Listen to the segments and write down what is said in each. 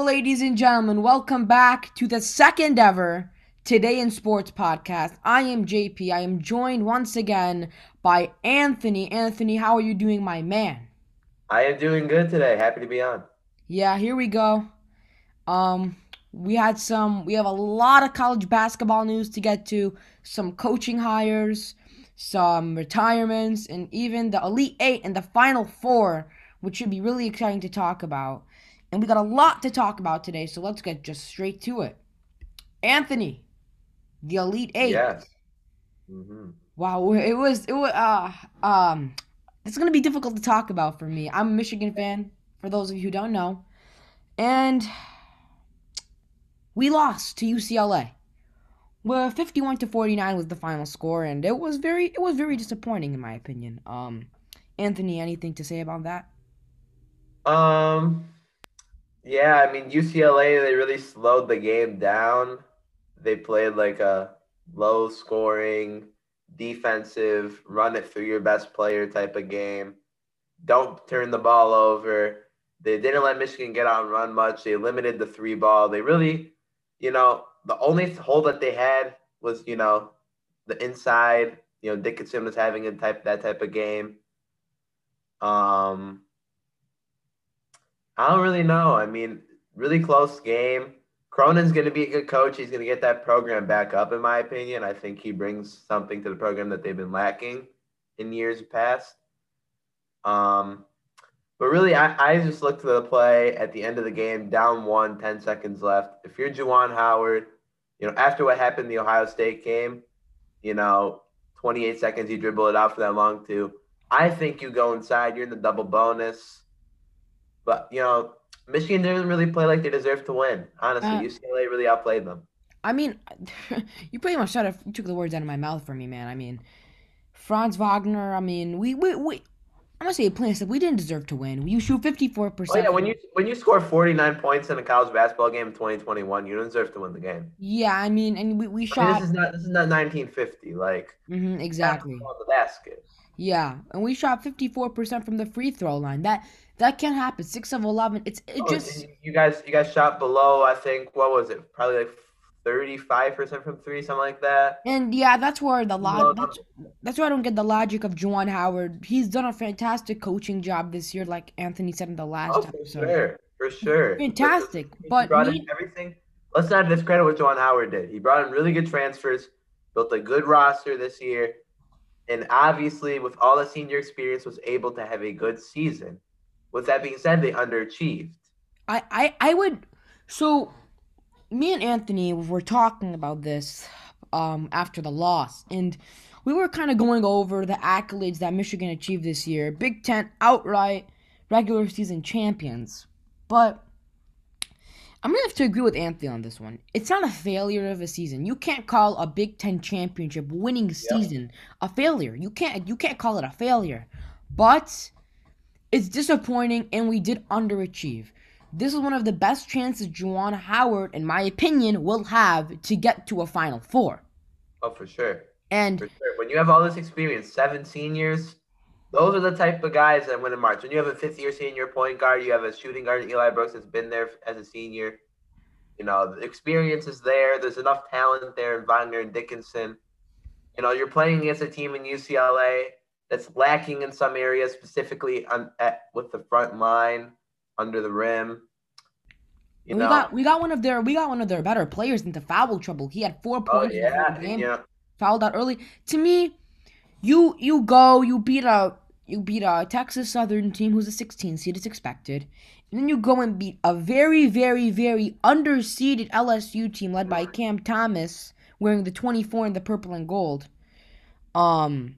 Hello, ladies and gentlemen. Welcome back to the second ever Today in Sports podcast. I am JP. I am joined once again by Anthony. Anthony, how are you doing, my man? I am doing good today. Happy to be on. Yeah, here we go. Um, we had some. We have a lot of college basketball news to get to. Some coaching hires, some retirements, and even the Elite Eight and the Final Four, which should be really exciting to talk about. And we got a lot to talk about today, so let's get just straight to it. Anthony, the Elite Eight. Yes. Mm-hmm. Wow, it was it was uh um it's gonna be difficult to talk about for me. I'm a Michigan fan, for those of you who don't know, and we lost to UCLA. Well, 51 to 49 was the final score, and it was very it was very disappointing in my opinion. Um, Anthony, anything to say about that? Um, yeah, I mean UCLA they really slowed the game down. They played like a low scoring, defensive, run it through your best player type of game. Don't turn the ball over. They didn't let Michigan get out and run much. They limited the three ball. They really, you know, the only hole that they had was, you know, the inside. You know, Dickinson was having a type that type of game. Um, I don't really know. I mean, really close game. Cronin's going to be a good coach. He's going to get that program back up, in my opinion. I think he brings something to the program that they've been lacking in years past. Um, but really, I, I just looked at the play at the end of the game, down one, 10 seconds left. If you're Juwan Howard, you know, after what happened in the Ohio State game, you know, 28 seconds, you dribble it out for that long, too. I think you go inside, you're in the double bonus. But, you know, Michigan didn't really play like they deserved to win. Honestly, uh, UCLA really outplayed them. I mean, you pretty much you took the words out of my mouth for me, man. I mean, Franz Wagner. I mean, we we, we I'm gonna say plain We didn't deserve to win. You shoot 54 percent. Oh, yeah, when you when you score 49 points in a college basketball game in 2021, you don't deserve to win the game. Yeah, I mean, and we, we shot. I mean, this is not this is not 1950. Like mm-hmm, exactly. On the basket. Yeah, and we shot 54 percent from the free throw line. That that can't happen. Six of eleven. It's it oh, just you guys you guys shot below. I think what was it? Probably like thirty five percent from three, something like that. And yeah, that's where the log. That's, that's where I don't get the logic of Juwan Howard. He's done a fantastic coaching job this year, like Anthony said in the last oh, for episode. Sure, for sure. Fantastic, he but brought me, in everything. Let's not discredit what Juwan Howard did. He brought in really good transfers, built a good roster this year, and obviously, with all the senior experience, was able to have a good season with that being said, they underachieved. I, I, I would. So, me and Anthony were talking about this um, after the loss, and we were kind of going over the accolades that Michigan achieved this year Big Ten outright regular season champions. But I'm gonna have to agree with Anthony on this one. It's not a failure of a season. You can't call a Big Ten championship winning season a failure. You can't you can't call it a failure. But it's disappointing, and we did underachieve. This is one of the best chances Juwan Howard, in my opinion, will have to get to a Final Four. Oh, for sure. And for sure. when you have all this experience, seven seniors, those are the type of guys that win in March. When you have a fifth year senior point guard, you have a shooting guard, Eli Brooks, that's been there as a senior. You know, the experience is there. There's enough talent there in Wagner and Dickinson. You know, you're playing against a team in UCLA that's lacking in some areas, specifically on, at, with the front line under the rim. You we got we got one of their we got one of their better players into foul trouble. He had four points oh, yeah, in the game. Yeah. Fouled out early. To me, you you go you beat a you beat a Texas Southern team who's a 16 seed. It's expected. And then you go and beat a very very very underseeded LSU team led by Cam Thomas wearing the 24 and the purple and gold. Um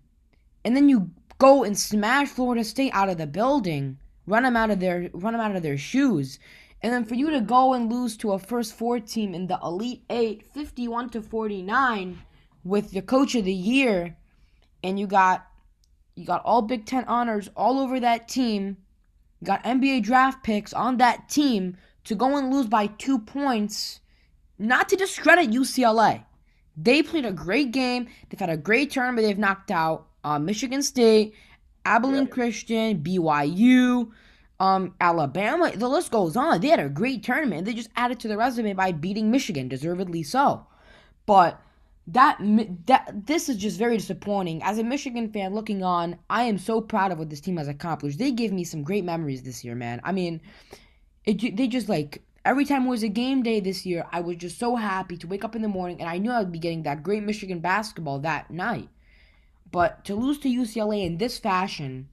and then you go and smash Florida State out of the building, run them out of their run them out of their shoes. And then for you to go and lose to a first four team in the Elite 8 51 to 49 with the coach of the year and you got you got all Big 10 honors all over that team. You got NBA draft picks on that team to go and lose by 2 points. Not to discredit UCLA. They played a great game. They've had a great tournament they've knocked out uh, Michigan State, Abilene yeah. Christian, BYU, Um, Alabama, the list goes on. They had a great tournament. They just added to the resume by beating Michigan, deservedly so. But that that this is just very disappointing. As a Michigan fan looking on, I am so proud of what this team has accomplished. They gave me some great memories this year, man. I mean, it they just like every time it was a game day this year, I was just so happy to wake up in the morning and I knew I'd be getting that great Michigan basketball that night. But to lose to UCLA in this fashion,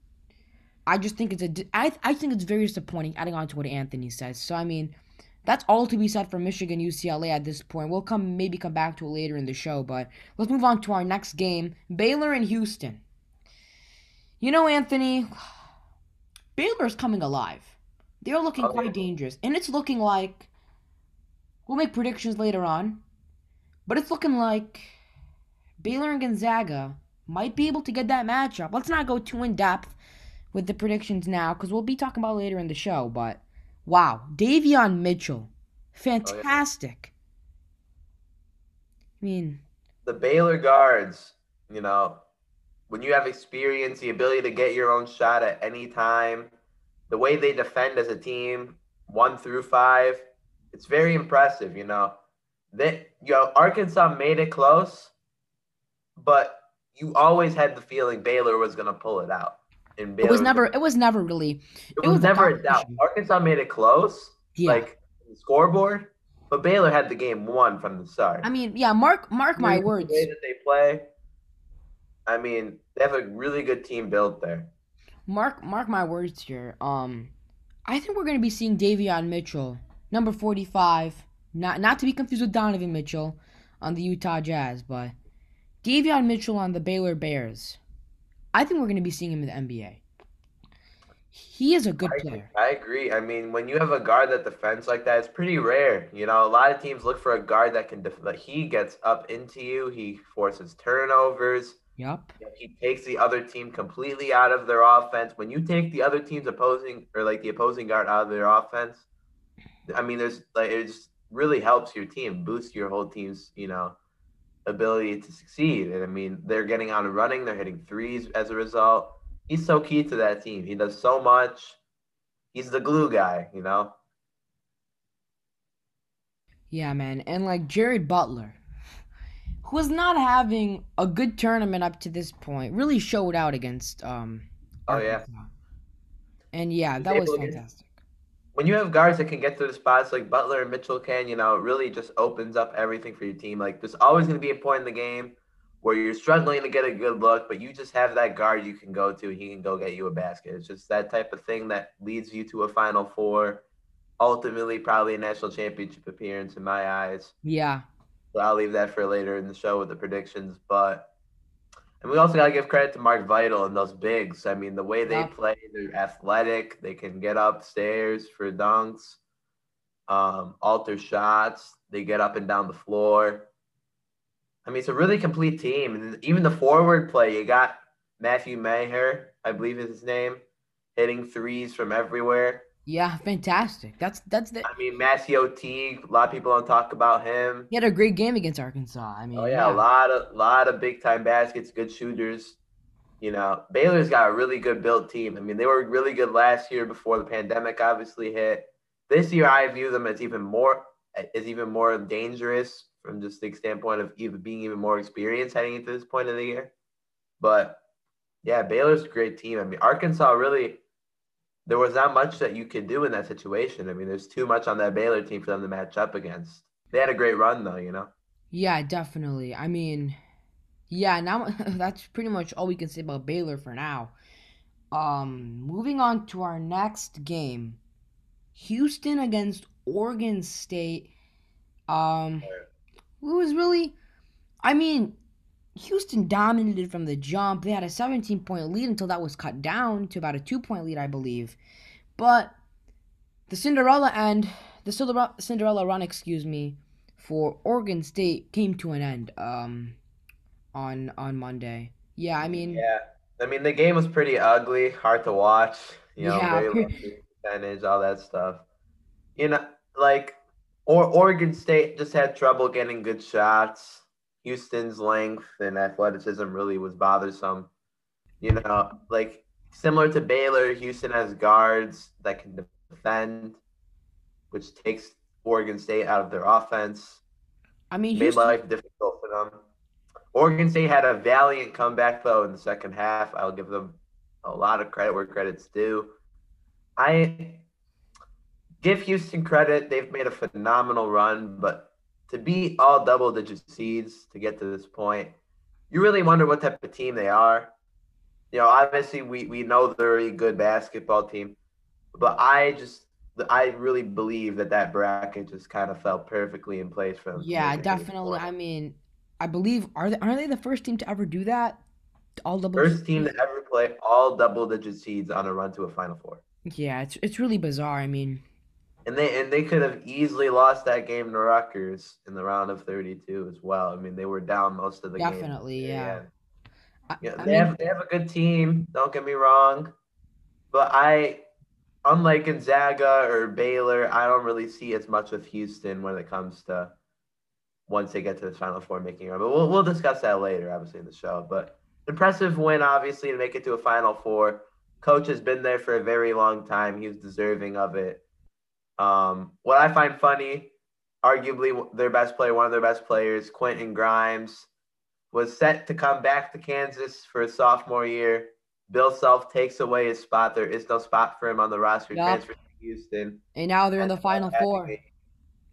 I just think it's a I I think it's very disappointing. Adding on to what Anthony says, so I mean, that's all to be said for Michigan UCLA at this point. We'll come maybe come back to it later in the show, but let's move on to our next game, Baylor and Houston. You know, Anthony, Baylor is coming alive. They're looking oh, okay. quite dangerous, and it's looking like we'll make predictions later on, but it's looking like Baylor and Gonzaga might be able to get that matchup. Let's not go too in depth with the predictions now because we'll be talking about later in the show. But wow, Davion Mitchell, fantastic. Oh, yeah. I mean, the Baylor guards, you know, when you have experience, the ability to get your own shot at any time, the way they defend as a team, one through five, it's very impressive. You know, they, you know, Arkansas made it close, but you always had the feeling Baylor was going to pull it out. And Baylor it was never. it was never really. It, it was, was, never a doubt. Arkansas made it close. Yeah. Like scoreboard, but Baylor had the game won from the start. I mean, yeah. Mark, mark my words. The way that they play. I mean, they have a really good team built there. Mark, mark my words here. Um, I think we're going to be seeing Davion Mitchell, number forty-five. Not, not to be confused with Donovan Mitchell on the Utah Jazz, but Davion Mitchell on the Baylor Bears. I think we're going to be seeing him in the NBA. He is a good I, player. I agree. I mean, when you have a guard that defends like that, it's pretty rare. You know, a lot of teams look for a guard that can def- that he gets up into you. He forces turnovers. Yep. He takes the other team completely out of their offense. When you take the other team's opposing or like the opposing guard out of their offense, I mean, there's like it just really helps your team, boosts your whole team's you know ability to succeed. And I mean, they're getting out and running, they're hitting threes as a result. He's so key to that team. He does so much. He's the glue guy, you know? Yeah, man. And like Jared Butler, who was not having a good tournament up to this point, really showed out against um Oh yeah. And yeah, that was fantastic when you have guards that can get to the spots like Butler and Mitchell can, you know, it really just opens up everything for your team. Like there's always going to be a point in the game where you're struggling to get a good look, but you just have that guard you can go to. He can go get you a basket. It's just that type of thing that leads you to a Final Four, ultimately probably a national championship appearance in my eyes. Yeah. So I'll leave that for later in the show with the predictions, but and we also got to give credit to Mark Vital and those bigs. I mean, the way they yeah. play, they're athletic. They can get upstairs for dunks, um, alter shots. They get up and down the floor. I mean, it's a really complete team. And even the forward play, you got Matthew Mayer, I believe is his name, hitting threes from everywhere. Yeah, fantastic. That's that's the. I mean, MaCio Teague. A lot of people don't talk about him. He had a great game against Arkansas. I mean, oh yeah, yeah. a lot of a lot of big time baskets, good shooters. You know, Baylor's got a really good built team. I mean, they were really good last year before the pandemic obviously hit. This year, I view them as even more as even more dangerous from just the standpoint of even being even more experienced heading into this point of the year. But yeah, Baylor's a great team. I mean, Arkansas really there was not much that you could do in that situation. I mean, there's too much on that Baylor team for them to match up against. They had a great run though, you know. Yeah, definitely. I mean, yeah, now that's pretty much all we can say about Baylor for now. Um, moving on to our next game. Houston against Oregon State. Um, it was really I mean, Houston dominated from the jump. They had a 17 point lead until that was cut down to about a two point lead, I believe. But the Cinderella end, the Cinderella run, excuse me, for Oregon State came to an end um, on on Monday. Yeah, I mean. Yeah, I mean the game was pretty ugly, hard to watch. You know, yeah, very percentage, all that stuff. You know, like or Oregon State just had trouble getting good shots. Houston's length and athleticism really was bothersome. You know, like similar to Baylor, Houston has guards that can defend, which takes Oregon State out of their offense. I mean, Made Houston, life difficult for them. Oregon State had a valiant comeback though in the second half. I'll give them a lot of credit where credit's due. I give Houston credit; they've made a phenomenal run, but to beat all double-digit seeds to get to this point, you really wonder what type of team they are. You know, obviously we we know they're a good basketball team, but I just I really believe that that bracket just kind of fell perfectly in place for them. yeah, make it to this definitely. I mean, I believe are they aren't they the first team to ever do that? All double. First team to ever play all double-digit seeds on a run to a Final Four. Yeah, it's it's really bizarre. I mean, And they and they could have easily lost that game to Rutgers in the round of 32 as well. I mean, they were down most of the game. definitely, yeah. I, Yeah, I they mean, have they have a good team. Don't get me wrong, but I, unlike Gonzaga or Baylor, I don't really see as much of Houston when it comes to once they get to the Final Four making it. But we'll we'll discuss that later, obviously in the show. But impressive win, obviously, to make it to a Final Four. Coach has been there for a very long time. He was deserving of it. Um, what I find funny, arguably their best player, one of their best players, Quentin Grimes, was set to come back to Kansas for his sophomore year. Bill Self takes away his spot. There is no spot for him on the roster. Transfers to Houston. and now they're in the final four. me.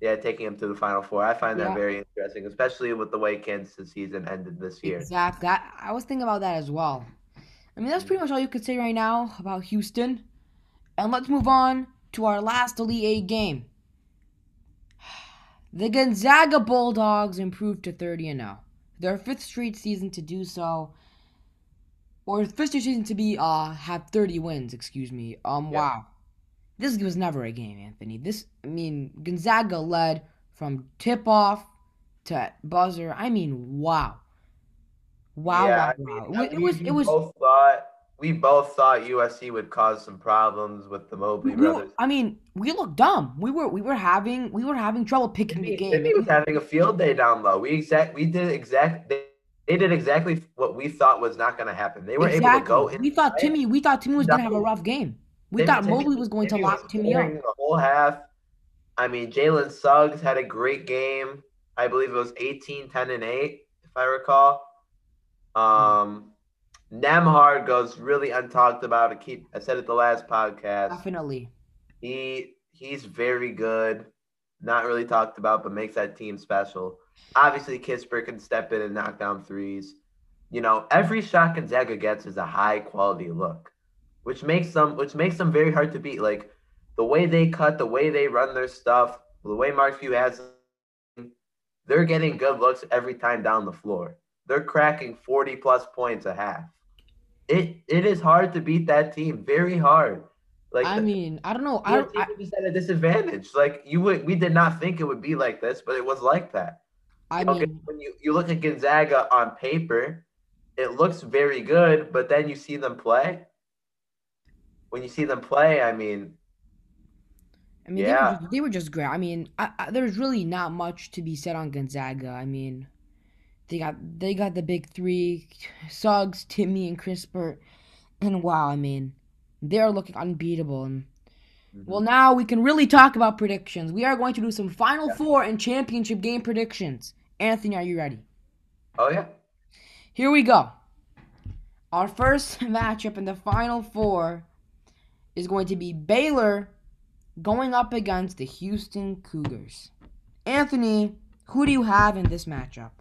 Yeah, taking him to the Final Four. I find that Yeah. very interesting, especially with the way Kansas season ended this year. Exactly. I, I was thinking about that as well. I mean, that's pretty much all you could say right now about Houston. And let's move on to our last Elite Eight game. The Gonzaga Bulldogs improved to 30 and 0. Their fifth straight season to do so. Or fifth straight season to be uh have 30 wins, excuse me. Um Yeah. wow. This was never a game, Anthony. This I mean Gonzaga led from tip off to buzzer. I mean, wow. Wow, yeah, wow, I mean, wow. It, it was it was both thought we both thought USC would cause some problems with the Mobley we were- brothers. I mean, we looked dumb. We were we were having we were having trouble picking the game. Timme was having a field day down low. We exact we did exact they, they did exactly what we thought was not going to happen. They were able to go in. we thought Timme we thought Timme was gonna have a rough game. We Timme- thought Timme- Mobley was going to lock Timme up. the whole half. I mean, Jalen Suggs had a great game. I believe it was 18, 10, and 8, if I recall. Um, Nembhard goes really untalked about. I keep I said it the last podcast. Definitely. He he's very good. Not really talked about, but makes that team special. Obviously, Kispert can step in and knock down threes. You know, every shot Gonzaga gets is a high quality look, which makes them which makes them very hard to beat. Like the way they cut, the way they run their stuff, the way Mark Few has them, they're getting good looks every time down the floor. They're cracking 40 plus points a half. It it is hard to beat that team, very hard. Like I mean, I don't know. I team I, was at a disadvantage. Like you would, we did not think it would be like this, but it was like that. I Okay, mean, when you, you look at Gonzaga on paper, it looks very good, but then you see them play. When you see them play, I mean, I mean, yeah. they, were just, they were just great. I mean, I, I, there's really not much to be said on Gonzaga. I mean, they got they got the big three: Suggs, Timme, and Kispert. And wow, I mean, they are looking unbeatable. And mm-hmm. well, now we can really talk about predictions. We are going to do some Final Yeah. Four and championship game predictions. Anthony, are you ready? oh yeah, Here we go. Our first matchup in the Final Four is going to be Baylor going up against the Houston Cougars. Anthony, who do you have in this matchup?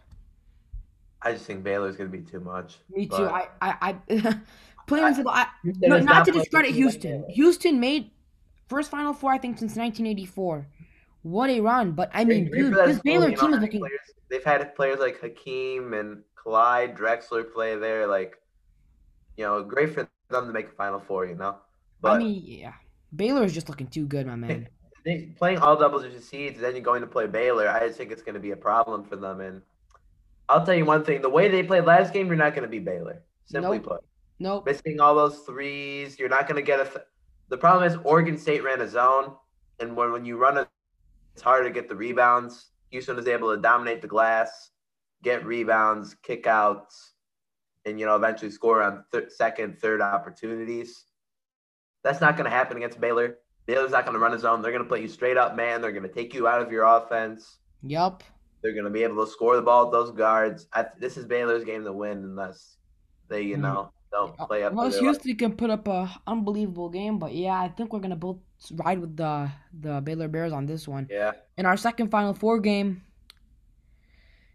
I just think Baylor's gonna be too much. Me too. I, I, I plain and simple. I, no, is not to discredit Houston. Baylor. Houston made first Final Four, I think, since 1984. What a run! But I mean, Great- great dude, this Baylor team is looking. Players, they've had players like Hakeem and Clyde Drexler play there. Like, you know, great for them to make a Final Four. You know, but I mean, yeah, Baylor is just looking too good, my man. they, playing all double digit seeds, then you're going to play Baylor. I just think it's going to be a problem for them. And I'll tell you one thing: the way they played last game, you're not going to be Baylor. Simply Nope. put, Nope. missing all those threes, you're not going to get a. Th- the problem is Oregon State ran a zone, and when when you run it, it's hard to get the rebounds. Houston is able to dominate the glass, get rebounds, kick outs. and you know eventually score on th- second, third opportunities. That's not going to happen against Baylor. Baylor's not going to run a zone. They're going to put you straight up, man. They're going to take you out of your offense. Yup. They're going to be able to score the ball with those guards. I, this is Baylor's game to win unless they, you Mhm. know, don't play up. Unless. Houston can put up a unbelievable game, but yeah, I think we're gonna both ride with the the Baylor Bears on this one. Yeah. In our second Final Four game,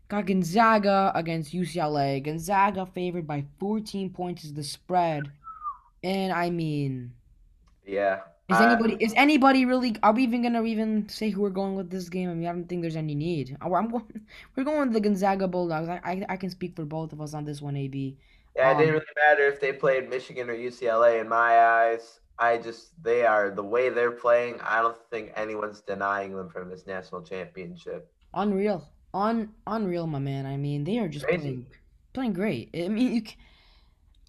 got Gonzaga against UCLA. Gonzaga favored by 14 points is the spread, and I mean, Yeah. Is I- anybody is anybody really? Are we even gonna even say who we're going with this game? I mean, I don't think there's any need. I'm, going, we're going with the Gonzaga Bulldogs. I, I I can speak for both of us on this one, AB. Yeah, it didn't Um, really matter if they played Michigan or UCLA in my eyes. I just they are the way they're playing. I don't think anyone's denying them from this national championship. Unreal, un unreal, my man. I mean, they are just Crazy. playing playing great. I mean, you, c-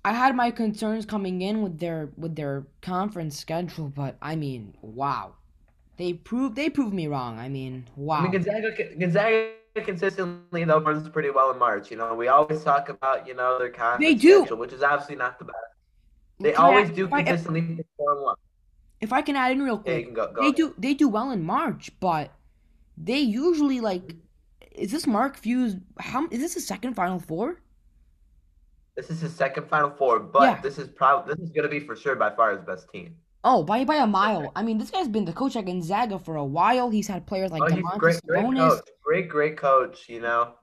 I had my concerns coming in with their with their conference schedule, but I mean, wow, they proved they proved me wrong. I mean, wow. I mean, Gonzaga, Gonzaga consistently though runs pretty well in March. You know, we always talk about you know their conference do. schedule, which is obviously not the best. They Can I- always do I- consistently perform well. If I can add in real Yeah, quick, can go. go they ahead. do they do well in March, but they usually like. Is this Mark Few's? How is this his second Final Four? This is his second Final Four, but Yeah. this is probably this is going to be for sure by far his best team. Oh, by by a mile. I mean, this guy's been the coach at Gonzaga for a while. He's had players like oh, Domantas great, great Sabonis. coach. Great, great coach. You know.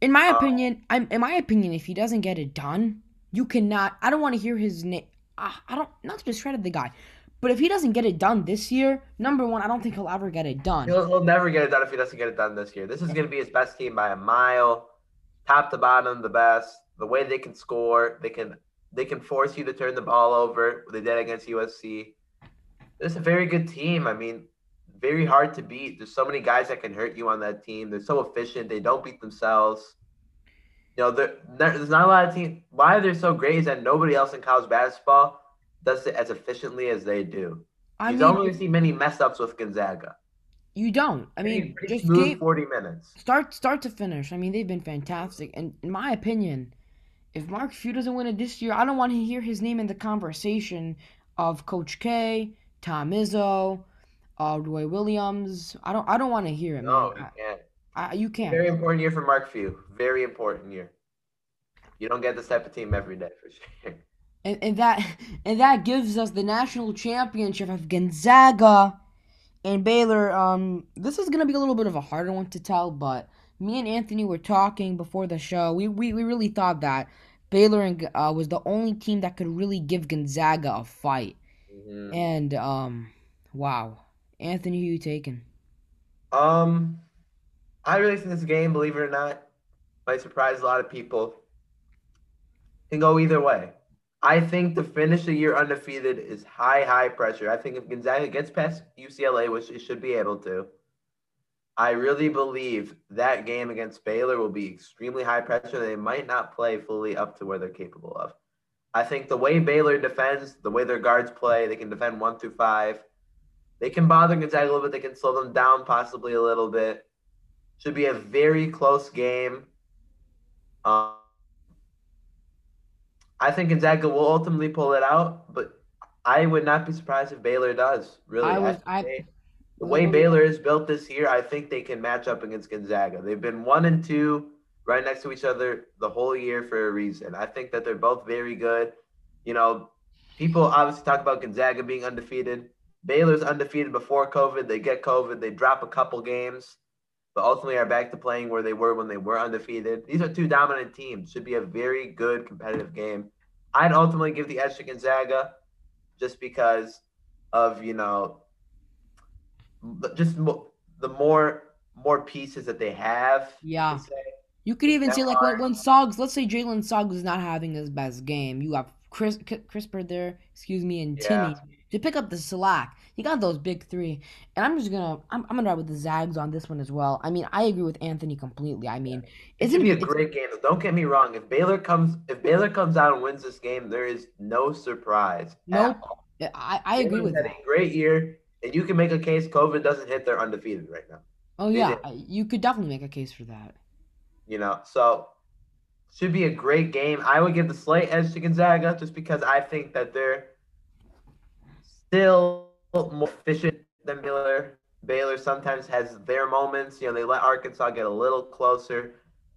In my Uh, opinion, I'm in my opinion, if he doesn't get it done, you cannot. I don't want to hear his name. I, I don't not to discredit the guy, but if he doesn't get it done this year, number one, I don't think he'll ever get it done. He'll, he'll never get it done if he doesn't get it done this year. This is going to be his best team by a mile, top to bottom, the best. The way they can score, they can they can force you to turn the ball over. They did against USC. This is a very good team. I mean, very hard to beat. There's so many guys that can hurt you on that team. They're so efficient. They don't beat themselves. You know, there- there's not a lot of teams. Why they're so great is that nobody else in college basketball does it as efficiently as they do. I you mean, don't really see many mess ups with Gonzaga. you don't. I mean, just game, 40 minutes. start start to finish. I mean, they've been fantastic. And in my opinion, if Mark Few doesn't win it this year, I don't want to hear his name in the conversation of Coach K, Tom Izzo, uh, Roy Williams. I don't I don't want to hear it, No, man. you can't. I, I, you can't. Very important year for Mark Few. Very important year. You don't get this type of team every day for sure. and, and that and that gives us the national championship of Gonzaga and Baylor. Um, this is gonna be a little bit of a harder one to tell, but me and Anthony were talking before the show. We we, we really thought that Baylor and, uh, was the only team that could really give Gonzaga a fight. Mhm. And um, wow, Anthony, who you taking? Um, I really think this game, believe it or not, might surprise a lot of people. Can go either way. I think to finish the year undefeated is high, high pressure. I think if Gonzaga gets past UCLA, which it should be able to, I really believe that game against Baylor will be extremely high pressure. They might not play fully up to where they're capable of. I think the way Baylor defends, the way their guards play, they can defend one through five. They can bother Gonzaga a little bit. They can slow them down possibly a little bit. Should be a very close game. Um, I think Gonzaga will ultimately pull it out, but I would not be surprised if Baylor does. Really, I was- I- the way mm-hmm. Baylor is built this year, I think they can match up against Gonzaga. They've been one and two right next to each other the whole year for a reason. I think that they're both very good. You know, people obviously talk about Gonzaga being undefeated. Baylor's undefeated before COVID. They get COVID, they drop a couple games, but ultimately are back to playing where they were when they were undefeated. These are two dominant teams. Should be a very good competitive game. I'd ultimately give the edge to Gonzaga just because of, you know, just mo- the more more pieces that they have. you Yeah. could say. You could even say like when, when Suggs, let's say Jalen Suggs is not having his best game. You have Chris C- Kispert there, excuse me, and Yeah. Timme to pick up the slack. You got those big three, and I'm just gonna I'm, I'm gonna ride with the Zags on this one as well. I mean, I agree with Anthony completely. I mean, It's gonna be a great game. Don't get me wrong. If Baylor comes, if Baylor comes out and wins this game, there is no surprise. at Nope. all. I I agree Baylor's with that. a great year, and you can make a case COVID doesn't hit. They're undefeated right now. Oh they yeah, did. You could definitely make a case for that. You know, so should be a great game. I would give the slight edge to Gonzaga just because I think that they're still more efficient than Baylor. Baylor sometimes has their moments. You know, they let Arkansas get a little closer.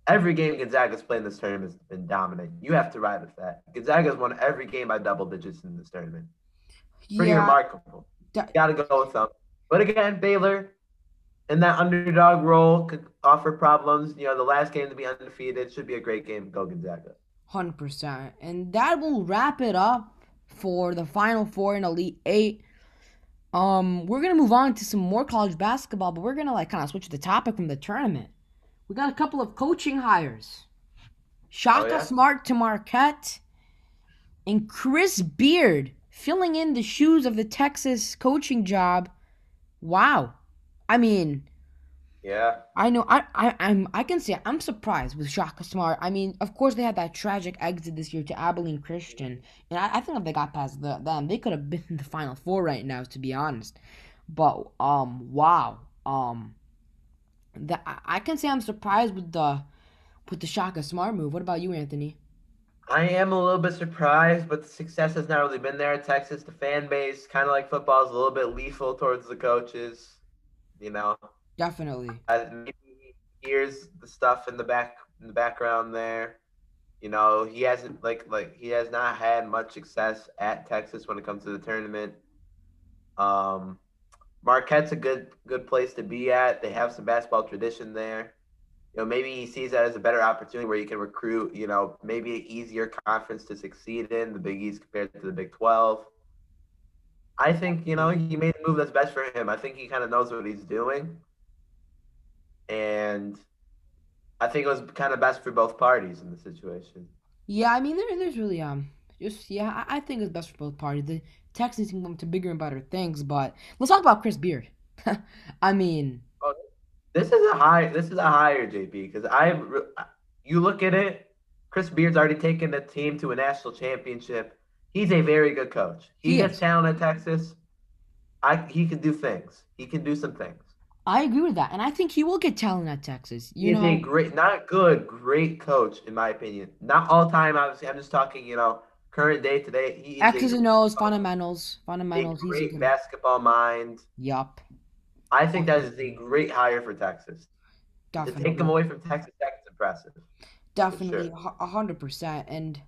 Every game Gonzaga's played in this tournament has been dominant. You have to ride with that. Gonzaga's won every game by double digits in this tournament. Pretty yeah. remarkable. Got to go with them. But again, Baylor in that underdog role could offer problems. You know, the last game to be undefeated should be a great game. Go Gonzaga. 100%. And that will wrap it up for the Final Four and Elite Eight. Um, we're gonna move on to some more college basketball, but we're gonna like kind of switch the topic from the tournament. We got a couple of coaching hires. Shaka oh, yeah? Smart to Marquette, and Chris Beard filling in the shoes of the Texas coaching job. Wow, I mean, yeah. I know. I, I I'm I can say I'm surprised with Shaka Smart. I mean, of course they had that tragic exit this year to Abilene Christian, and I, I think if they got past the, them, they could have been in the Final Four right now. To be honest, but um, wow, um, that I, I can say I'm surprised with the with the Shaka Smart move. What about you, Anthony? I am a little bit surprised, but the success has not really been there in Texas. The fan base, kind of like football, is a little bit lethal towards the coaches. You know, Definitely. Uh, maybe he hears the stuff in the back in the background there. You know, he hasn't like like he has not had much success at Texas when it comes to the tournament. Um, Marquette's a good good place to be at. They have some basketball tradition there. You know, maybe he sees that as a better opportunity where you can recruit. You know, maybe an easier conference to succeed in, the Big East compared to the Big Twelve. I think you know he made the move that's best for him. I think he kind of knows what he's doing and I think it was kind of best for both parties in the situation. Yeah, I mean, there, there's really um, just yeah, I, I think it's best for both parties. The Texans can come to bigger and better things, but let's talk about Chris Beard. I mean, this is a high, this is a higher JP because I, you look at it, Chris Beard's already taken the team to a national championship. He's a very good coach. He, he has talent in Texas. I he can do things. He can do some things. I agree with that, and I think he will get talent at Texas. You He's know, a great, not good, great coach in my opinion. Not all time, obviously. I'm just talking, you know, current day today. He X's and O's, fundamentals, fundamentals. A great basketball mind. Yup. I think that is a great hire for Texas. Definitely. To take them away from Texas Tech is impressive. Definitely, a hundred percent, and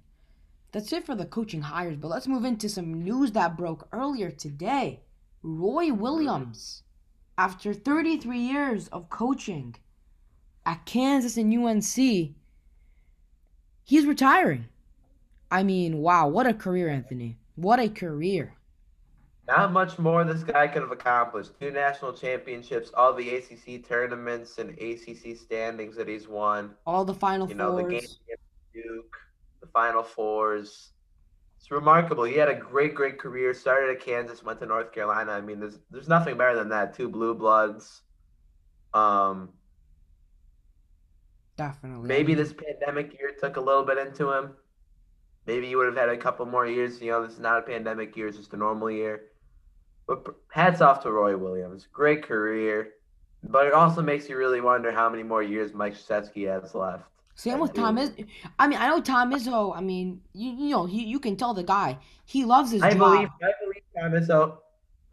that's it for the coaching hires. But let's move into some news that broke earlier today. Roy Williams after 33 years of coaching at Kansas and UNC, he's retiring. I mean, wow, what a career, Anthony. What a career. Not much more this guy could have accomplished. Two national championships, all the ACC tournaments and ACC standings that he's won. All the Final you know, Fours. The game Duke, the Final Fours. It's remarkable. He had a great, great career. Started at Kansas, went to North Carolina. I mean, there's there's nothing better than that. Two blue bloods. Um, definitely. Maybe this pandemic year took a little bit into him. Maybe he would have had a couple more years. You know, this is not a pandemic year; it's just a normal year. But hats off to Roy Williams. Great career, but it also makes you really wonder how many more years Mike Krzyzewski has left. Same with Tom Is. I mean, I know Tom Izzo. I mean, you, you know, you, you can tell the guy he loves his I job. Believe, I believe Tom Izzo.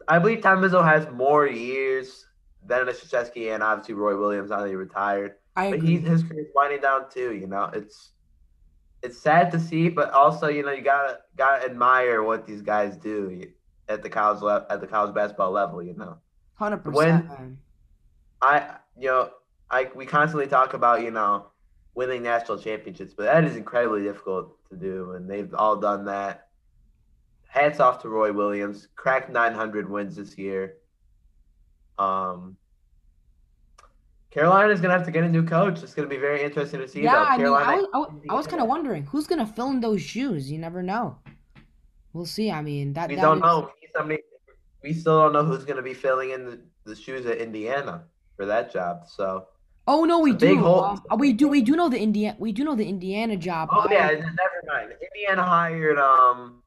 I believe Tom Izzo has more years than Krzyzewski and obviously Roy Williams now that he retired. I but he's his career's winding down too. You know, it's it's sad to see, but also you know you gotta gotta admire what these guys do at the college le- at the college basketball level. You know, hundred percent. When I you know I we constantly talk about you know winning national championships, but that is incredibly difficult to do, and they've all done that. Hats off to Roy Williams, cracked 900 wins this year. Um, Carolina is going to have to get a new coach. It's going to be very interesting to see. Yeah, I, mean, I was, I was, I was kind of wondering who's going to fill in those shoes. You never know. We'll see. I mean, that we that don't know. Somebody, we still don't know who's going to be filling in the, the shoes at Indiana for that job. So Oh no, we do. Um, we do. We do know the Indiana. We do know the Indiana job. Oh yeah, never mind. Indiana hired. Um,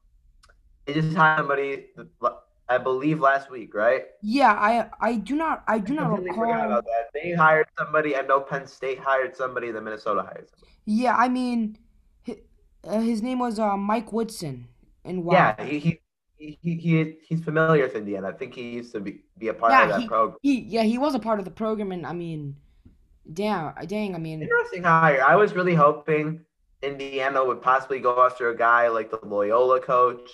they just hired somebody. I believe last week, right? Yeah, I I do not I do not forgot recall. about that. They hired somebody. I know Penn State hired somebody. The Minnesota hired somebody. Yeah, I mean, hi- uh, his name was uh, Mike Woodson, and wow, Yeah, he he. He, he, he he's familiar with Indiana. I think he used to be, be a part of yeah, that he program. he yeah he was a part of the program, and I mean, damn, dang, I mean, Interesting hire. I was really hoping Indiana would possibly go after a guy like the Loyola coach,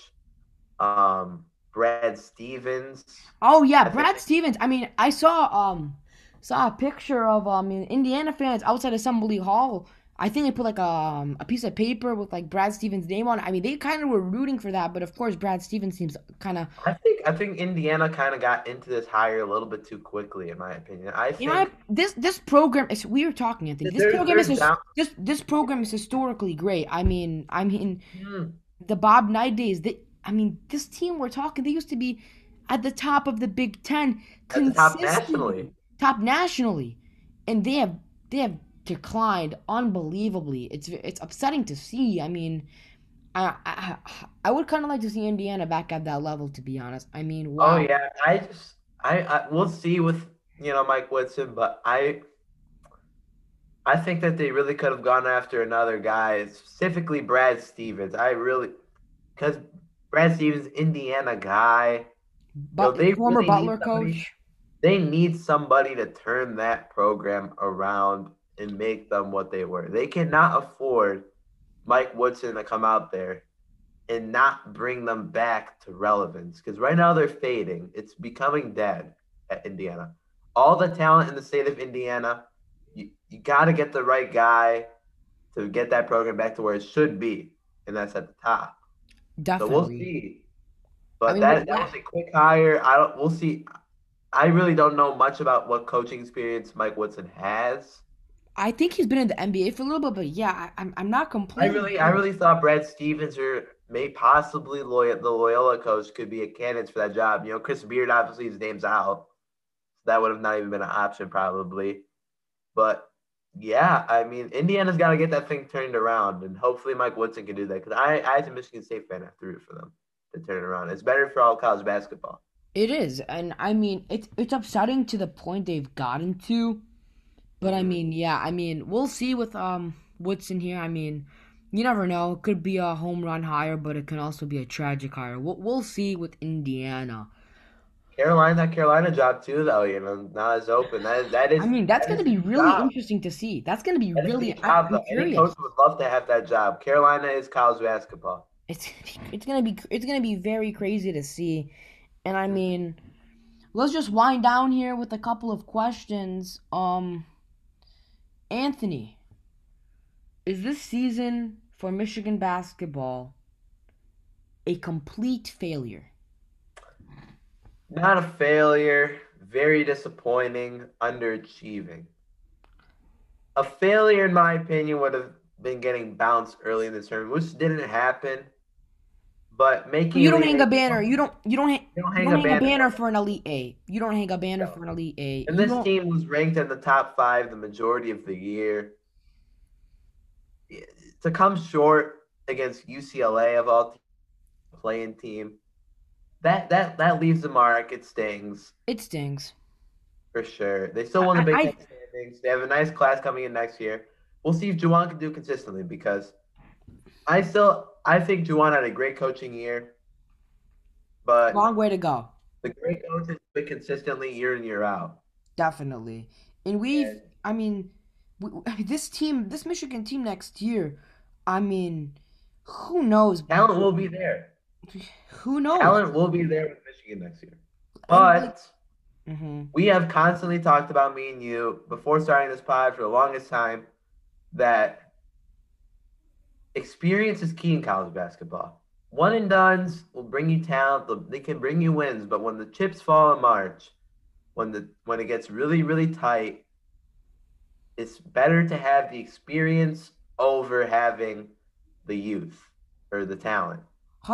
um, Brad Stevens. oh yeah, I think Brad Stevens. I mean, I saw um saw a picture of um Indiana fans outside Assembly Hall. I think they put like um a piece of paper with like Brad Stevens' name on it. I mean, they kind of were rooting for that, but of course, Brad Stevens seems kind of I think I think Indiana kind of got into this hire a little bit too quickly, in my opinion. I You know, think this this program is we were talking, Anthony. This program is down. this this program is historically great. I mean, I mean Hmm, the Bob Knight days. They, I mean, this team we're talking. They used to be at the top of the Big Ten top nationally. top nationally, and they have they have declined unbelievably. It's it's upsetting to see. I mean, I I, I would kind of like to see Indiana back at that level. To be honest, I mean, Oh yeah, I just I, I we'll see with you know Mike Woodson, but I I think that they really could have gone after another guy, specifically Brad Stevens. I really because Brad Stevens, Indiana guy, you know, they former really Butler somebody. coach. They need somebody to turn that program around and make them what they were. They cannot afford Mike Woodson to come out there and not bring them back to relevance because right now they're fading. It's becoming dead at Indiana. All the talent in the state of Indiana, you, you got to get the right guy to get that program back to where it should be, and that's at the top. Definitely. So we'll see. I But mean, that that was a quick hire. I don't. We'll see. I really don't know much about what coaching experience Mike Woodson has. I think he's been in the NBA for a little bit, but yeah, I, I'm I'm not complaining. I really, I really thought Brad Stevens or may possibly Loyola, the Loyola coach could be a candidate for that job. You know, Chris Beard obviously his name's out. That would have not even been an option probably. But yeah, I mean, Indiana's got to get that thing turned around, and hopefully Mike Woodson can do that. Because I, I, as a Michigan State fan, have to root for them to turn it around. It's better for all college basketball. It is, and I mean, it's it's upsetting to the point they've gotten to. But I mean, yeah, I mean, we'll see with um Woodson here. I mean, you never know. It could be a home run hire, but it can also be a tragic hire. We'll we'll see with Indiana. Carolina, that Carolina job too, though. You know, not as open. That that is I mean, that's that gonna be really job. interesting to see. That's gonna be That really. the I'm, I'm. Any coach would love to have that job. Carolina is college basketball. It's it's gonna be it's gonna be very crazy to see, and I mean, let's just wind down here with a couple of questions. Um, Anthony, is this season for Michigan basketball a complete failure? Not a failure. Very disappointing. Underachieving. A failure, in my opinion, would have been getting bounced early in the tournament, which didn't happen. But making You don't hang a banner. You don't you don't hang You don't you don't a hang a banner. banner for an elite eight. You don't hang a banner No. for an elite eight. And You this don't. team was ranked in the top five the majority of the year. To come short against UCLA of all playing team, that that that leaves a mark. It stings It stings. for sure. They still won the Big Ten standings. They have a nice class coming in next year. We'll see if Juwan can do consistently because I still I think Juwan had a great coaching year, but long way to go. the great coaches do consistently year in year out. Definitely. And we've, And I mean, we, this team, this Michigan team next year, I mean, who knows? talent will be there. Who knows? Talent will be there with Michigan next year. Like, But hmm we have constantly talked about me and you before starting this pod for the longest time that experience is key in college basketball. One and done's will bring you talent. They can bring you wins, but when the chips fall in March, when the when it gets really really tight, it's better to have the experience over having the youth or the talent.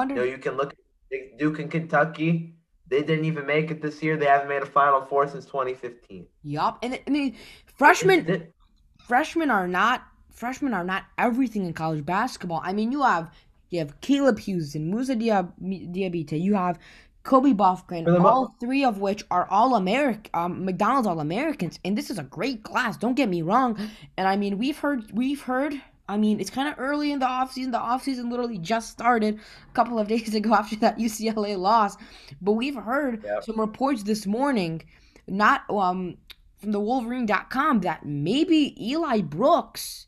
You know, you can look at Duke and Kentucky. They didn't even make it this year. They haven't made a Final Four since 2015. yup. And I mean, freshmen, it- freshmen are not, freshmen are not everything in college basketball. I mean, you have, you have Caleb Houston, Musa Diab- Diabate, you have Kobe the all three of which are all American, um, McDonald's All Americans, and this is a great class. Don't get me wrong. And I mean, we've heard, we've heard. I mean, it's kind of early in the offseason. The offseason literally just started a couple of days ago after that UCLA loss. But we've heard some reports this morning, not um from the Wolverine.com, that maybe Eli Brooks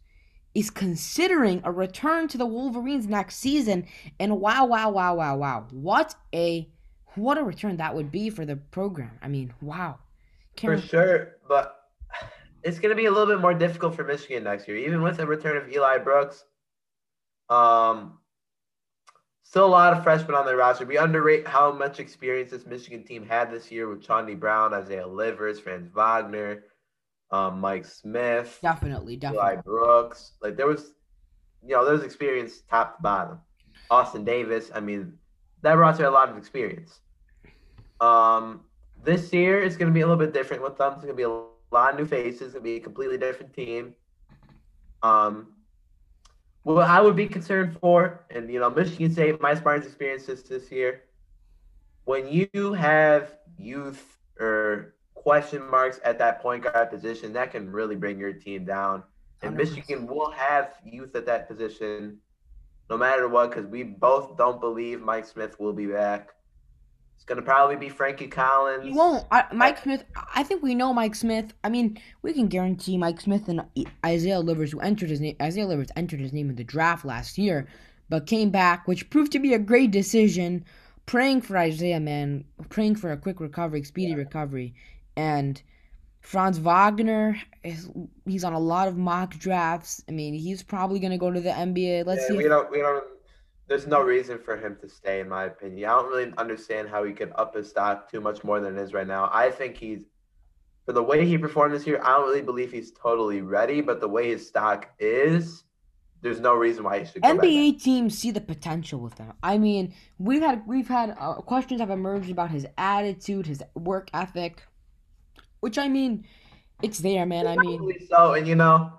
is considering a return to the Wolverines next season. And wow, wow, wow, wow, wow. What a what a return that would be for the program. I mean, wow. For Can't- sure, but it's going to be a little bit more difficult for Michigan next year, even with the return of Eli Brooks. Um, still a lot of freshmen on the roster. We underrate how much experience this Michigan team had this year with Chaundee Brown, Isaiah Livers, Franz Wagner, um, Mike Smith, definitely, Eli definitely. Brooks. Like there was, you know, there was experience top to bottom. Austin Davis. I mean, that roster had a lot of experience. Um, this year it's going to be a little bit different with them. It's going to be a lot of new faces. It's going to be a completely different team. Um, what I would be concerned for, and you know, Michigan State, my Spartans experience this this year, when you have youth or question marks at that point guard position, that can really bring your team down. And 100%. Michigan will have youth at that position no matter what, because we both don't believe Mike Smith will be back. It's going to probably be Frankie Collins. He won't. I, uh, Mike Smith. I think we know Mike Smith. I mean, we can guarantee Mike Smith and Isaiah Livers, who entered his name. Isaiah Livers entered his name in the draft last year, but came back, which proved to be a great decision. Praying for Isaiah, man. Praying for a quick recovery, speedy recovery, and Franz Wagner is he's on a lot of mock drafts. I mean, he's probably gonna go to the NBA. Let's Yeah, see. we If, don't. We don't. There's no reason for him to stay, in my opinion. I don't really understand how he could up his stock too much more than it is right now. I think he's, for the way he performed this year, I don't really believe he's totally ready. But the way his stock is, there's no reason why he should. NBA teams see the potential with him. I mean, we've had we've had uh, questions have emerged about his attitude, his work ethic, which I mean, it's there, man. I mean, so, and you know,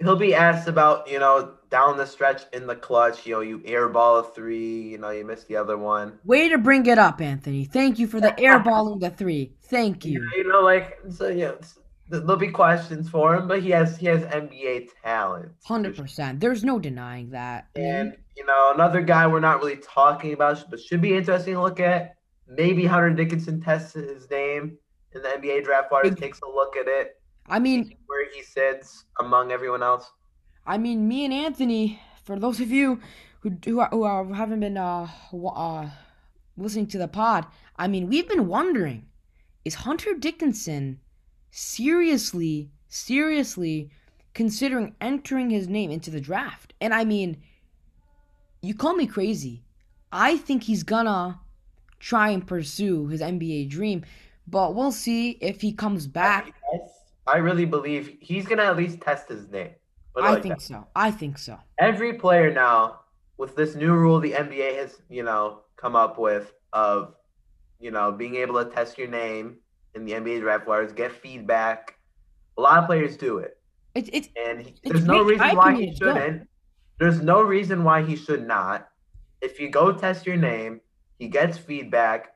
he'll be asked about you know down the stretch in the clutch. You know, you airball a three. You know, you missed the other one. way to bring it up, Anthony. Thank you for the airballing the three. Thank you. You know, like so. Yeah, there'll be questions for him, but he has he has NBA talent. Hundred percent. There's no denying that. And you know, another guy we're not really talking about, but should be interesting to look at. Maybe Hunter Dickinson tests his name in the NBA draft Big- takes a look at it, I mean, where he sits among everyone else. I mean, me and Anthony. For those of you who who, who haven't been uh, uh listening to the pod, I mean, we've been wondering: Is Hunter Dickinson seriously, seriously considering entering his name into the draft? And I mean, you call me crazy. I think he's gonna try and pursue his NBA dream, but we'll see if he comes back. I really believe he's gonna at least test his name. I like think that. so. I think so. every player now with this new rule the NBA has, you know, come up with of, you know, being able to test your name in the NBA draft waters, get feedback. A lot of players do it, It's it's and he, It's there's no. In my reason why he shouldn't. There's no reason why he should not. If you go test your name, he gets feedback.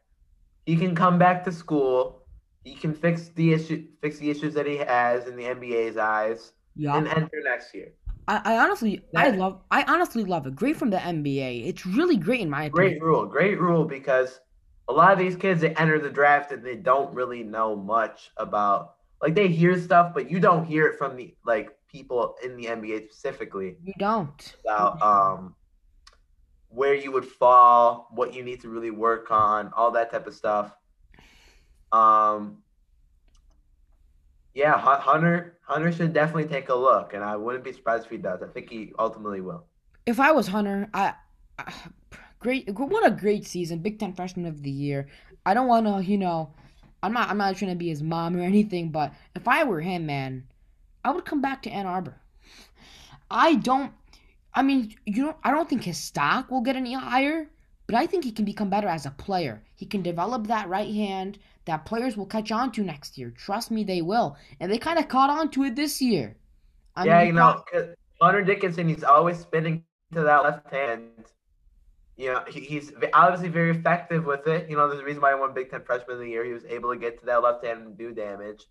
He can come back to school. He can fix the issue, fix the issues that he has in the NBA's eyes, yeah. and enter next year. I, I honestly I love I honestly love it. Great from the NBA. It's really great in my opinion. Great rule, great rule because a lot of these kids they enter the draft and they don't really know much about like they hear stuff, but you don't hear it from the like people in the NBA specifically You don't. about um where you would fall, what you need to really work on, all that type of stuff. Um yeah, Hunter Hunter should definitely take a look, and I wouldn't be surprised if he does. I think he ultimately will. If I was Hunter, I, I great what a great season. Big Ten Freshman of the Year. I don't want to, you know, I'm not I'm not trying to be his mom or anything, but if I were him, man, I would come back to Ann Arbor. I don't. I mean, you know, I don't think his stock will get any higher, but I think he can become better as a player. He can develop that right hand that players will catch on to next year. Trust me, they will. And they kind of caught on to it this year. I yeah, mean, you know, Hunter Dickinson, he's always spinning to that left hand. you know, he, he's obviously very effective with it. You know, there's a reason why he won Big Ten Freshman of the Year. He was able to get to that left hand and do damage.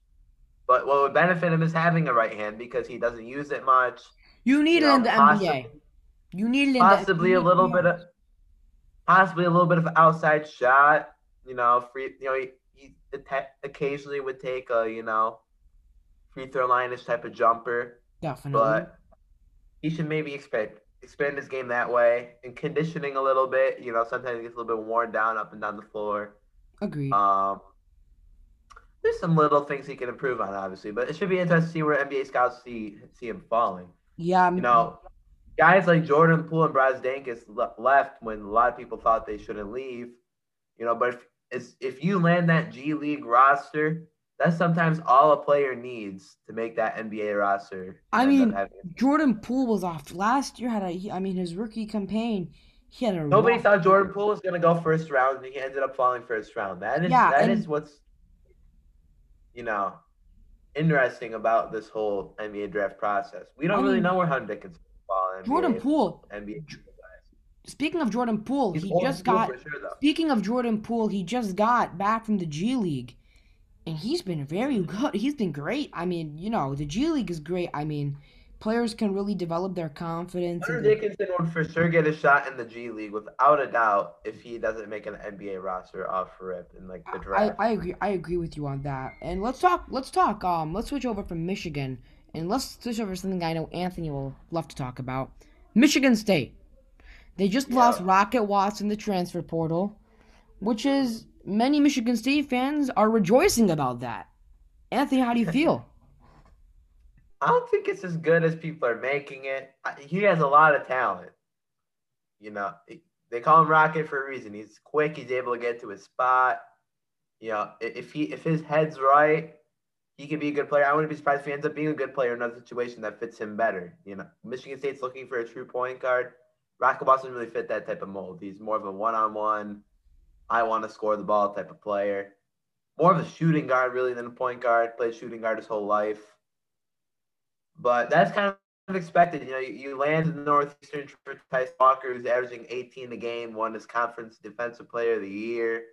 But what would benefit him is having a right hand because he doesn't use it much. You need You it know, in the NBA. You need it in Possibly the a little bit of, possibly a little bit of outside shot. You know, free. You know, he, he occasionally would take a you know, free throw line-ish type of jumper. definitely. but he should maybe expand expand his game that way and conditioning a little bit. You know, sometimes he gets a little bit worn down up and down the floor. Agreed. Um, there's some little things he can improve on, obviously, but it should be interesting to see where NBA scouts see see him falling. Yeah, i You know, guys like Jordan Poole and Brazdeikis le- left when a lot of people thought they shouldn't leave. You know, but if it's, if you land that G League roster, that's sometimes all a player needs to make that NBA roster. I mean, Jordan Poole was off last year. Had a, he- I mean, his rookie campaign, he had a Nobody rough- thought Jordan Poole was going to go first round, and he ended up falling first round. That is Yeah, that and- is what's you know interesting about this whole NBA draft process. We don't I really mean, know where Hunter Dickinson will fall. in Jordan Poole. NBA. Speaking of Jordan Poole, He's he just got. sure. Speaking of Jordan Poole, he just got back from the G League, and he's been very mm-hmm. good. He's been great. I mean, you know, the G League is great. I mean, players can really develop their confidence. Hunter their- Dickinson would for sure get a shot in the G League without a doubt if he doesn't make an NBA roster off rip in like the I, draft. I agree. I agree with you on that. And let's talk. Let's talk. Um, let's switch over from Michigan, and let's switch over to something I know Anthony will love to talk about. Michigan State. They just Yeah. lost Rocket Watts in the transfer portal, which is many Michigan State fans are rejoicing about that. Anthony, how do you feel? I don't think it's as good as people are making it. He has a lot of talent. You know, they call him Rocket for a reason. He's quick. He's able to get to his spot. You know, if he if his head's right, he could be a good player. I wouldn't be surprised if he ends up being a good player in another situation that fits him better. You know, Michigan State's looking for a true point guard. Rocket doesn't really fit that type of mold. He's more of a one-on-one, I want to score the ball type of player. More of a shooting guard really than a point guard. Played shooting guard his whole life. But that's kind of expected. You know, you, you land in the Northeastern for Tyson Walker, who's averaging 18 a game, won his conference defensive player of the year,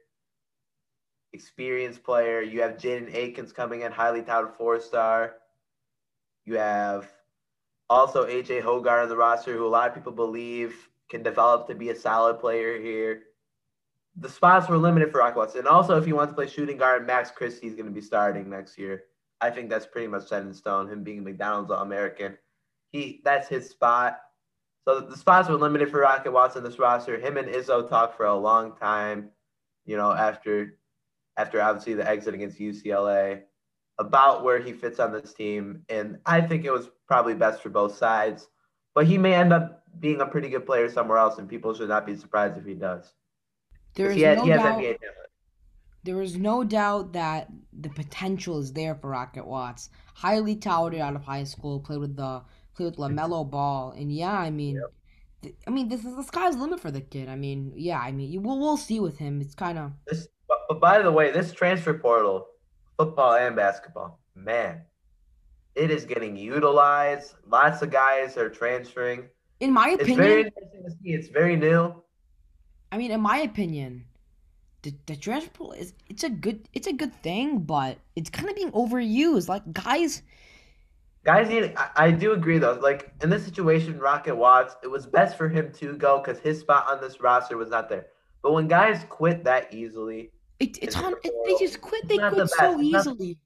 experienced player. You have Jaden Akins coming in, highly touted four star. You have also AJ Hoggard on the roster, who a lot of people believe can develop to be a solid player here. The spots were limited for Watson. And also, if he wants to play shooting guard, Max Christie is going to be starting next year. I think that's pretty much set in stone. Him being McDonald's All American, he that's his spot. So the spots were limited for Rocket Watson this roster. Him and Izzo talked for a long time. You know, after after obviously the exit against UCLA, about where he fits on this team, and I think it was probably best for both sides. But he may end up being a pretty good player somewhere else, and people should not be surprised if he does. There is he has, no he has doubt. NBA talent. There is no doubt that the potential is there for Rocket Watts. Highly touted out of high school, played with the played with LaMelo Ball, and yeah, I mean, th- I mean, this is the sky's the limit for the kid. I mean, yeah, I mean, you, we'll we'll see with him. It's kind of This, but, but by the way, this transfer portal, football and basketball, man, it is getting utilized. Lots of guys are transferring. in my It's opinion. very interesting to see. It's very new. I mean, in my opinion, the the transfer pool is it's a good it's a good thing, but it's kind of being overused. Like guys, Guys need. I, I do agree though. Like in this situation, Rocket Watts, it was best for him to go because his spot on this roster was not there. But when guys quit that easily, it, it's on. It, they just quit. They not the quit so. Easily.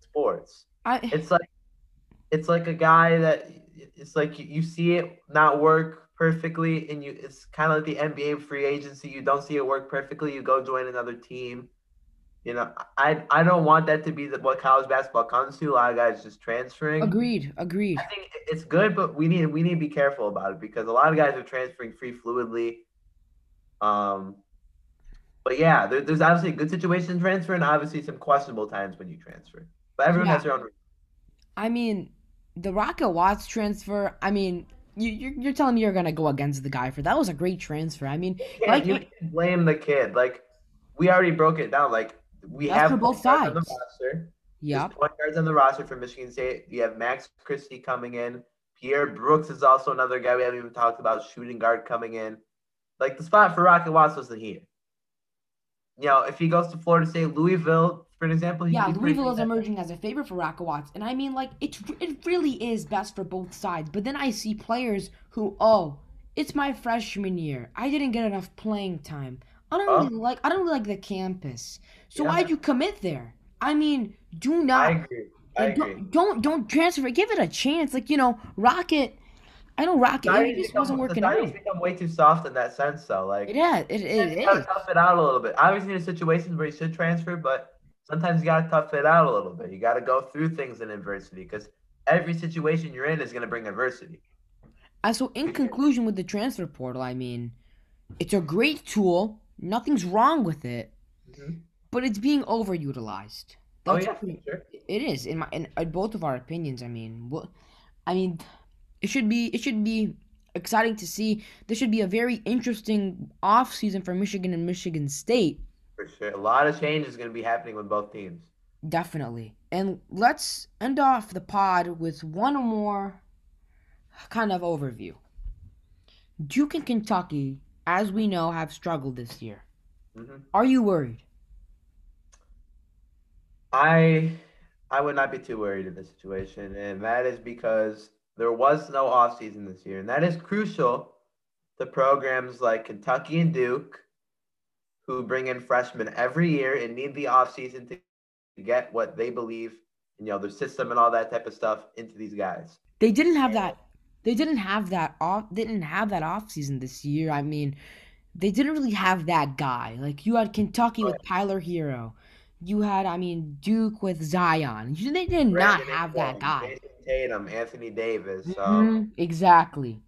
sports. I It's like it's like a guy that it's like you, you see it not work perfectly, and you it's kind of like the NBA free agency. You don't see it work perfectly, you go join another team. You know, I I don't want that to be the, what college basketball comes to. A lot of guys just transferring. agreed. Agreed. I think it's good, but we need we need to be careful about it because a lot of guys are transferring free fluidly. Um, but yeah, there, there's obviously a good situation transfer, and obviously some questionable times when you transfer. But everyone Yeah. has their own. I mean, the Rocket Watts transfer. I mean, you you're, you're telling me you're gonna go against the guy for that was a great transfer. I mean, can't, Like- you can't blame the kid. Like we already broke it down. Like we That's have both point on the sides. roster. yeah, point guards on the roster for Michigan State. You have Max Christie coming in. Pierre Brooks is also another guy we haven't even talked about. Shooting guard coming in. Like the spot for Rocket Watts wasn't here. You know, if he goes to Florida State, Louisville, for an example, yeah, Louisville is emerging as a favorite for Rocket Watts, and I mean, like it, it really is best for both sides. But then I see players who, oh, it's my freshman year, I didn't get enough playing time. I don't really like, I don't really like the campus. So yeah. why'd you commit there? I mean, do not. I agree. I agree. Don't, don't don't transfer. Give it a chance. Like you know, Rocket I know Rocket it just wasn't working out. Become way too soft in that sense, though. Like yeah, it, it, it is. Tough it out a little bit. Obviously, in situations where you should transfer, but sometimes you gotta tough it out a little bit. You gotta go through things in adversity because every situation you're in is gonna bring adversity. Uh, so, in conclusion, with the transfer portal, I mean, it's a great tool. Nothing's wrong with it, mm-hmm. but it's being overutilized. Oh, That's oh yeah, sure. It is in my in, in both of our opinions. I mean, what, I mean it should be it should be exciting to see. This should be a very interesting off season for Michigan and Michigan State. For sure, a lot of change is going to be happening with both teams. Definitely, and let's end off the pod with one more kind of overview. Duke and Kentucky, as we know, have struggled this year. Mm-hmm. Are you worried? I I would not be too worried in this situation, and that is because there was no offseason this year, and that is crucial to programs like Kentucky and Duke, who bring in freshmen every year and need the offseason to get what they believe, you know, their system and all that type of stuff into these guys. They didn't have that. They didn't have that off. Didn't have that offseason this year. I mean, they didn't really have that guy. Like you had Kentucky right. with Tyler Herro. You had, I mean, Duke with Zion. They did not have that guy. Tatum, Anthony Davis. mm-hmm. Exactly.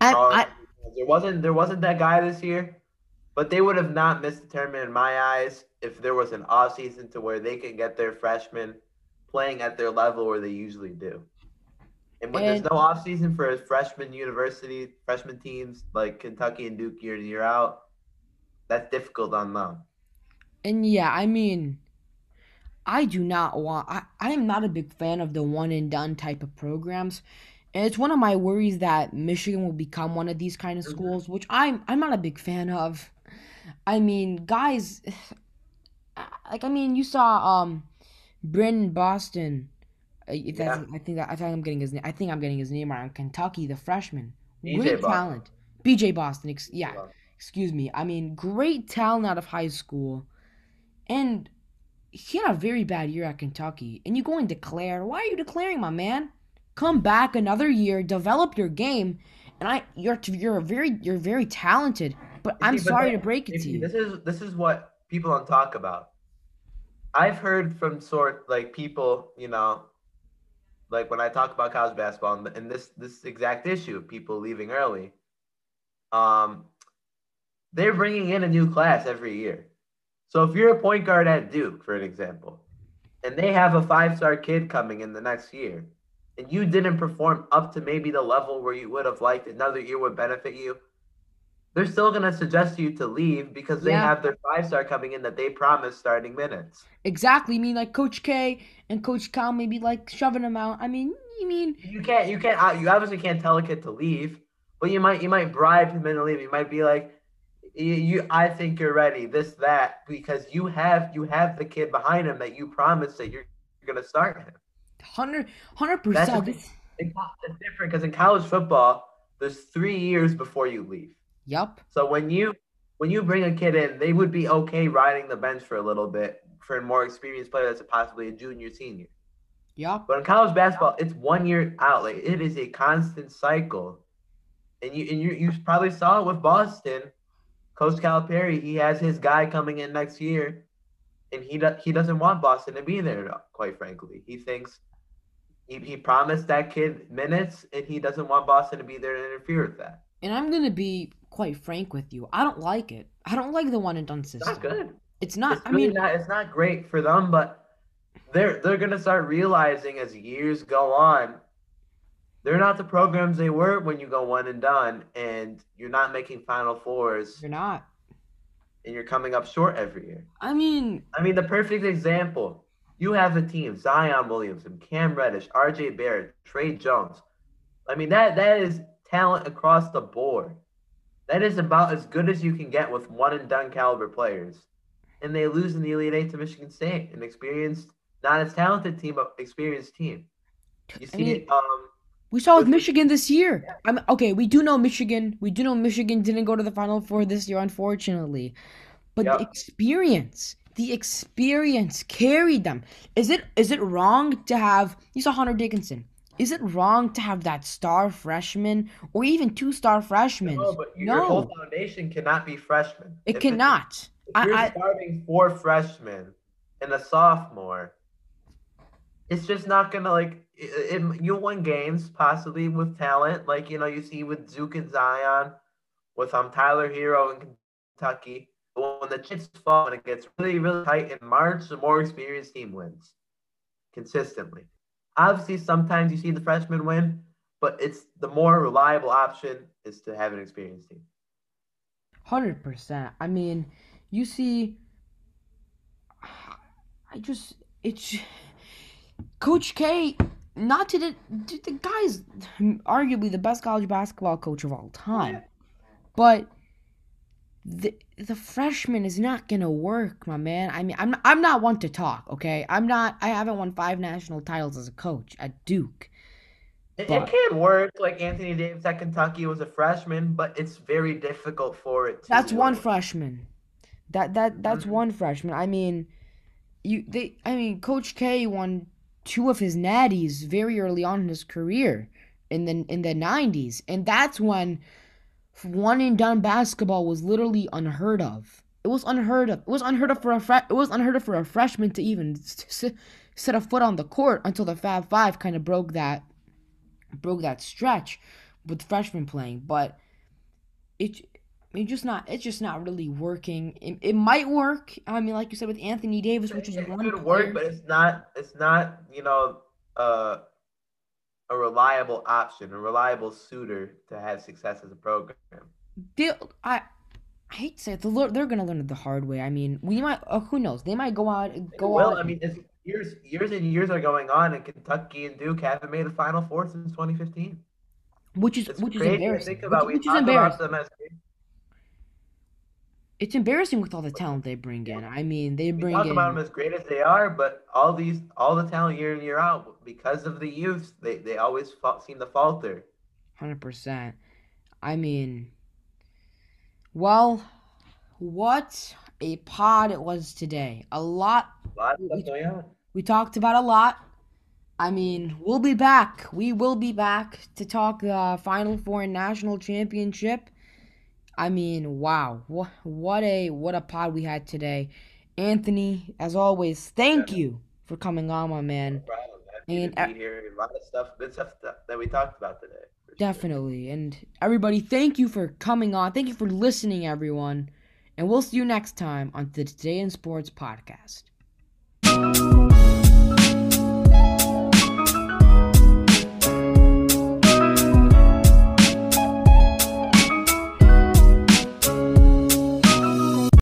I, I, there wasn't there wasn't that guy this year, but they would have not missed the tournament in my eyes if there was an off season to where they could get their freshmen playing at their level where they usually do. And when and, there's no off season for a freshman university freshman teams like Kentucky and Duke year in year out, that's difficult on them. And yeah, I mean, I do not want. I I am not a big fan of the one and done type of programs. And it's one of my worries that Michigan will become one of these kind of mm-hmm. schools, which I'm I'm not a big fan of. I mean, guys, like I mean, you saw um, Brandon Boston. If that's, yeah. I think that I think I'm getting his name. I think I'm getting his name right. Kentucky, the freshman, BJ great Boston. talent. BJ Boston. Ex- yeah, excuse me. I mean, great talent out of high school, and he had a very bad year at Kentucky, and you go and declare. Why are you declaring, my man? Come back another year, develop your game, and I you're you're very you're very talented. But I'm See, sorry but to break it to you. This is this is what people don't talk about. I've heard from sort like people, you know, like when I talk about college basketball and this this exact issue of people leaving early. Um, they're bringing in a new class every year. So if you're a point guard at Duke, for an example, and they have a five star kid coming in the next year, and you didn't perform up to maybe the level where you would have liked another year would benefit you, they're still going to suggest you to leave because they yeah. have their five star coming in that they promised starting minutes. Exactly. I mean, like Coach K and Coach Cal maybe like shoving them out. I mean, you mean you can't, you can't, uh, you obviously can't tell a kid to leave, but you might, you might bribe him into leave. You might be like, you, you I think you're ready. This that because you have you have the kid behind him that you promised that you're, you're gonna start him. Hundred hundred percent. It's different because in college football, there's three years before you leave. Yep. So when you when you bring a kid in, they would be okay riding the bench for a little bit for a more experienced player that's possibly a junior, senior. Yeah. But in college basketball, it's one year out. Like it is a constant cycle. And you and you you probably saw it with Boston Coach Calipari, he has his guy coming in next year, and he do, he doesn't want Boston to be there. Quite frankly, he thinks he, he promised that kid minutes, and he doesn't want Boston to be there to interfere with that. And I'm gonna be quite frank with you. I don't like it. I don't like the one and done system. It's not good. It's not. It's I mean, not, it's not great for them, but they're they're gonna start realizing as years go on they're not the programs they were when you go one and done, and you're not making Final Fours. You're not, and you're coming up short every year. I mean, I mean the perfect example. You have a team: Zion Williamson, Cam Reddish, R.J. Barrett, Tre Jones. I mean that that is talent across the board. That is about as good as you can get with one and done caliber players. And they lose in the Elite Eight to Michigan State, an experienced, not as talented team, but experienced team. You see I mean. Um, we saw with Michigan this year. I'm okay. We do know Michigan. We do know Michigan didn't go to the Final Four this year, unfortunately. But the experience, the experience carried them. Is it is it wrong to have? You saw Hunter Dickinson. Is it wrong to have that star freshman or even two star freshmen? No, but your no. whole foundation cannot be freshmen. It if cannot. if you're I, starting four freshmen and a sophomore, it's just not gonna like. It, it, you win games possibly with talent, like you know you see with Zook and Zion, with um Tyler Herro in Kentucky. But when the chips fall and it gets really really tight in March, the more experienced team wins consistently. Obviously, sometimes you see the freshman win, but it's the more reliable option is to have an experienced team. Hundred percent. I mean, you see, I just it's Coach K. Not to the the guy's arguably the best college basketball coach of all time, but the the freshman is not gonna work, my man. I mean, I'm I'm not one to talk. Okay, I'm not. I haven't won five national titles as a coach at Duke. It, it can work. Like Anthony Davis at Kentucky was a freshman, but it's very difficult for it. that's one freshman. That that that's mm-hmm. one freshman. I mean, you they. I mean, Coach K won two of his natties very early on in his career in the in the 90s, and that's when one and done basketball was literally unheard of. It was unheard of. It was unheard of for a fre- it was unheard of for a freshman to even set a foot on the court until the Fab Five kind of broke that broke that stretch with freshmen playing. But it it's just not it's just not really working. It, it might work. I mean, like you said with Anthony Davis, which is it one could work, but it's not it's not you know uh a reliable option, a reliable suitor to have success as a program. They, I, I hate to say it, the, they're going to learn it the hard way. I mean, we might, uh, who knows? They might go out, go well, out. I mean, years, years and years are going on, and Kentucky and Duke haven't made a Final Four since 2015. Which is, it's which is embarrassing. Think about. Which, which is embarrassing. It's embarrassing with all the talent they bring in. I mean, they bring we talk in. about them as great as they are, but all these, all the talent year in year out, because of the youth, they they always seem to falter. Hundred percent. I mean, well, what a pod it was today. A lot. A lot of stuff going on. We talked about a lot. I mean, we'll be back. We will be back to talk the Final Four and National Championship. I mean, wow, what what a what a pod we had today, Anthony. As always, thank yeah. you for coming on, my man. No. And to be here. A lot of stuff, good stuff that we talked about today. Definitely, sure. and everybody, thank you for coming on. Thank you for listening, everyone, and we'll see you next time on the Today in Sports podcast.